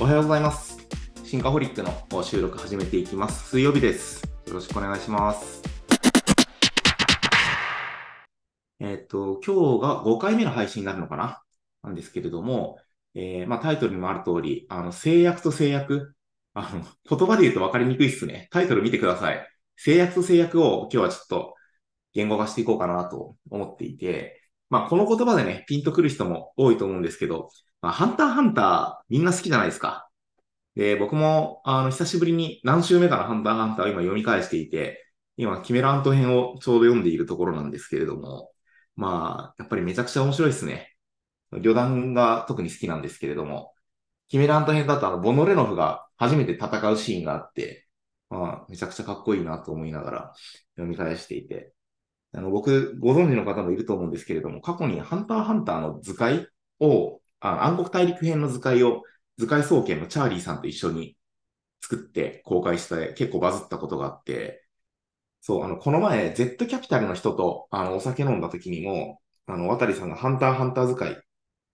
おはようございます。シンカホリックの収録始めていきます。水曜日です。よろしくお願いします。えっ、と、今日が5回目の配信になるのかな？なんですけれども、えーまあタイトルにもある通り、あの、制約と制約、あの、言葉で言うと分かりにくいっすね。タイトル見てください。制約と制約を今日はちょっと言語化していこうかなと思っていて、まあこの言葉でね、ピンとくる人も多いと思うんですけど、まあ、ハンターハンターみんな好きじゃないですか。で、僕も、あの、久しぶりに何週目かのハンターハンターを今読み返していて、今、キメラント編をちょうど読んでいるところなんですけれども、まあ、やっぱりめちゃくちゃ面白いですね。旅団が特に好きなんですけれども、キメラント編だとあの、ボノレノフが初めて戦うシーンがあって、まあ、めちゃくちゃかっこいいなと思いながら読み返していて、あの、僕、ご存知の方もいると思うんですけれども、過去にハンターハンターの図解を、あ暗黒大陸編の図解を、図解総研のチャーリーさんと一緒に作って公開して結構バズったことがあって、そう、あの、この前、Z キャピタルの人と、あの、お酒飲んだ時にも、あの、渡さんがハンターハンター図解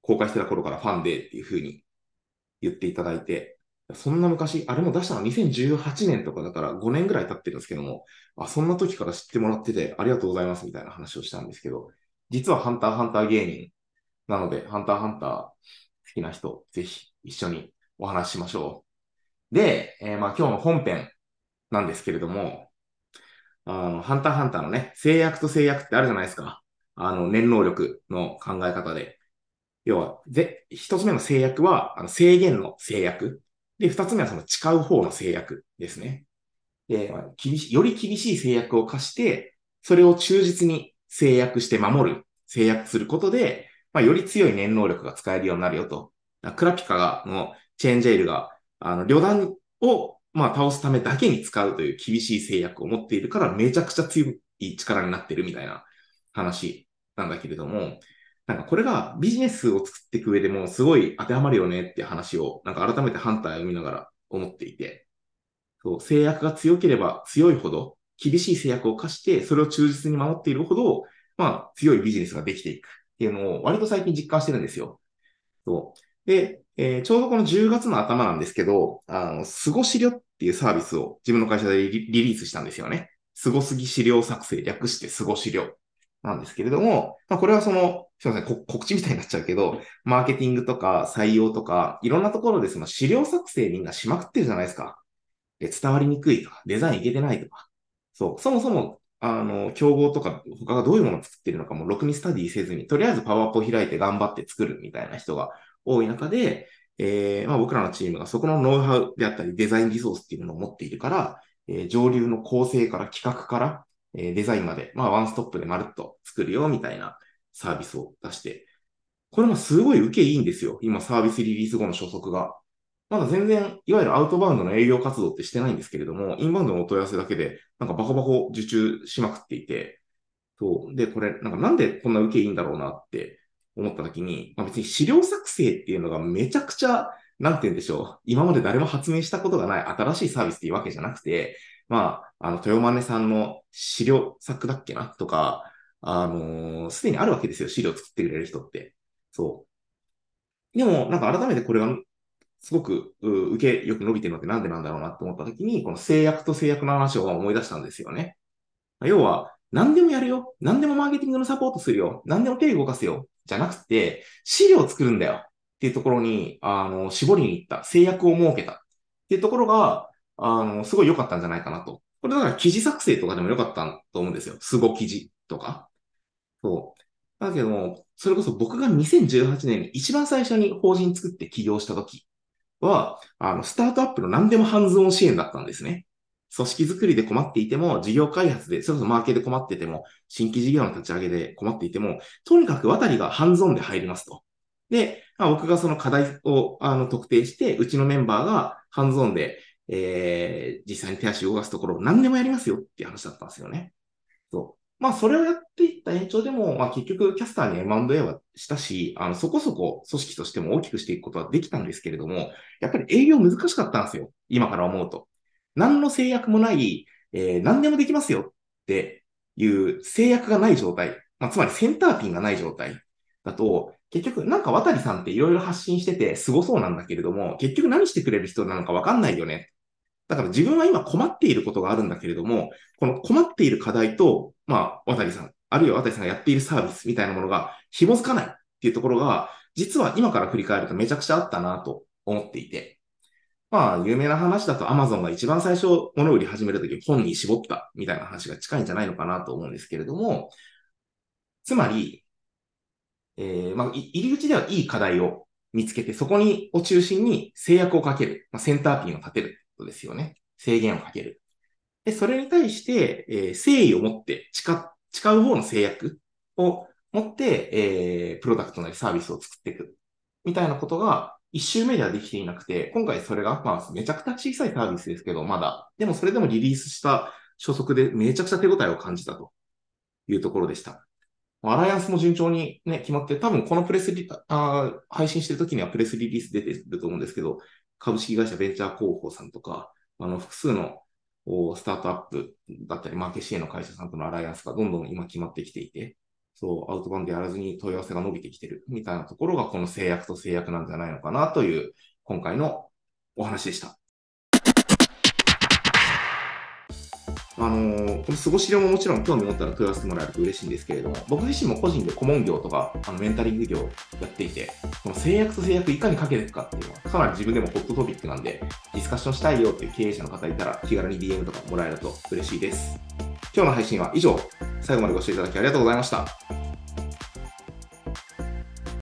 公開してた頃からファンでっていう風に言っていただいて、そんな昔、あれも出したの2018年とかだから5年ぐらい経ってるんですけども、あ、そんな時から知ってもらっててありがとうございますみたいな話をしたんですけど、実はハンターハンター芸人なので、ハンターハンター好きな人、ぜひ一緒にお話ししましょう。で、えーまあ今日の本編なんですけれども、あの、ハンターハンターのね、制約と制約ってあるじゃないですか。あの、念能力の考え方で。要は、ぜ、一つ目の制約は、あの制限の制約。で、二つ目はその誓う方の制約ですね。で、まあ厳し、より厳しい制約を課して、それを忠実に制約して守る、制約することで、まあ、より強い念能力が使えるようになるよと。クラピカが、のチェーンジェイルが、あの、旅団を、まあ、倒すためだけに使うという厳しい制約を持っているから、めちゃくちゃ強い力になってるみたいな話なんだけれども、なんかこれがビジネスを作っていく上でもすごい当てはまるよねって話を、なんか改めてハンター読みながら思っていて、そう、制約が強ければ強いほど、厳しい制約を課して、それを忠実に守っているほど、まあ、強いビジネスができていくっていうのを割と最近実感してるんですよ。そう。で、えーちょうどこの10月の頭なんですけど、あの、すご資料っていうサービスを自分の会社でリリースしたんですよね。すごすぎ資料作成、略してすご資料なんですけれども、まあ、これはその、すいません、告知みたいになっちゃうけど、マーケティングとか採用とか、いろんなところでその資料作成みんなしまくってるじゃないですか。で、伝わりにくいとか、デザインいけてないとか。そう、そもそも、あの、競合とか、他がどういうものを作ってるのかも、ろくにスタディせずに、とりあえずパワーポ開いて頑張って作るみたいな人が多い中で、えーまあ、僕らのチームがそこのノウハウであったり、デザインリソースっていうのを持っているから、えー上流の構成から企画から、えーデザインまで、まあ、ワンストップでまるっと作るよ、みたいなサービスを出して、これもすごい受けいいんですよ。今、サービスリリース後の初速が。まだ全然、いわゆるアウトバウンドの営業活動ってしてないんですけれども、インバウンドのお問い合わせだけで、なんかバコバコ受注しまくっていて、そう。で、これ、なんかなんでこんな受けいいんだろうなって思った時に、まあ別に資料作成っていうのがめちゃくちゃ、なんて言うんでしょう。今まで誰も発明したことがない新しいサービスっていうわけじゃなくて、まあ、あの、豊真さんの資料作だっけなとか、あのーすでにあるわけですよ。資料作ってくれる人って。そう。でも、なんか改めてこれが、すごく、受けよく伸びてるのってなんでなんだろうなって思った時に、この制約と制約の話を思い出したんですよね。要は、何でもやるよ。何でもマーケティングのサポートするよ。何でも手動かすよ。じゃなくて、資料を作るんだよ。っていうところに、あの、絞りに行った。制約を設けた。っていうところが、あの、すごい良かったんじゃないかなと。これだから記事作成とかでも良かったと思うんですよ。すご記事とか。そう。だけども、それこそ僕が2018年に一番最初に法人作って起業した時は、あの、スタートアップの何でもハンズオン支援だったんですね。組織づくりで困っていても、事業開発で、それこそマーケで困ってても、新規事業の立ち上げで困っていても、とにかく渡りがハンズオンで入りますと。で、まあ、僕がその課題をあの特定して、うちのメンバーがハンズオンで、えー、実際に手足を動かすところを何でもやりますよっていう話だったんですよね。そう。まあ、それをやっていった延長でも、まあ、結局、キャスターに M&A はしたし、あの、そこそこ組織としても大きくしていくことはできたんですけれども、やっぱり営業難しかったんですよ。今から思うと。何の制約もない、えー、何でもできますよっていう制約がない状態。まあ、つまりセンターピンがない状態だと、結局、なんか渡さんっていろいろ発信してて凄そうなんだけれども、結局何してくれる人なのかわかんないよね。だから自分は今困っていることがあるんだけれども、この困っている課題と、まあ、渡さん、あるいは渡さんがやっているサービスみたいなものが紐づかないっていうところが、実は今から振り返るとめちゃくちゃあったなと思っていて。まあ、有名な話だと Amazon が一番最初物売り始めるとき本に絞ったみたいな話が近いんじゃないのかなと思うんですけれども、つまり、えー、まあ、入り口ではいい課題を見つけて、そこに、を中心に制約をかける。まあ、センターピンを立てることですよね。制限をかける。で、それに対して、えー、誠意を持って誓、誓う方の制約を持って、えー、プロダクトなりサービスを作っていく。みたいなことが、一周目ではできていなくて、今回それが、まあ、めちゃくちゃ小さいサービスですけど、まだ。でもそれでもリリースした初速でめちゃくちゃ手応えを感じたというところでした。アライアンスも順調にね、決まって、多分このプレスリ、あ配信してる時にはプレスリリース出てると思うんですけど、株式会社ベンチャー広報さんとか、あの、複数のスタートアップだったり、マーケシエの会社さんとのアライアンスがどんどん今決まってきていて、そう、アウトバンドやらずに問い合わせが伸びてきてるみたいなところが、この制約と制約なんじゃないのかなという、今回のお話でした。あの、この過ごし量ももちろん興味持ったら問い合わせてもらえると嬉しいんですけれども、僕自身も個人で顧問業とか、あのメンタリング業やっていて、この制約と制約いかにかけていくかっていうのは、かなり自分でもホットトピックなんで、ディスカッションしたいよっていう経営者の方いたら、気軽に DM とかもらえると嬉しいです。今日の配信は以上、最後までご視聴いただきありがとうございました。